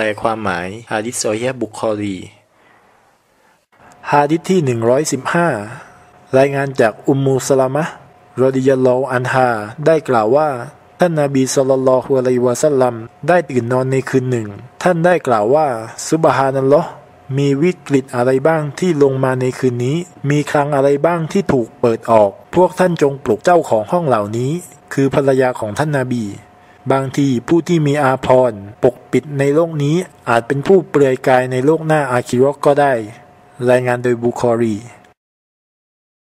ลความหมายฮะดิษซอฮีฮ์บุคอรีฮะดิษที่ 115 รายงานจากอุมมูสลามะรอดิยัลลออันฮาได้กล่าวว่า ท่านนาบีสุลต่านละฮ์อะลัยวะสัลลัมได้ตื่นนอนในคืนหนึ่ง ท่านได้กล่าวว่าซุบฮานัลลอฮ์มีวิกฤตอะไรบ้างที่ลงมาในคืนนี้ มีครั้งอะไรบ้างที่ถูกเปิดออก พวกท่านจงปลุกเจ้าของห้องเหล่านี้ คือภรรยาของท่านนาบี บางทีผู้ที่มีอาภรณ์ปกปิดในโลกนี้อาจเป็นผู้เปลือยกายในโลกหน้าอาคิรอกก็ได้ รายงานโดยบุคอรี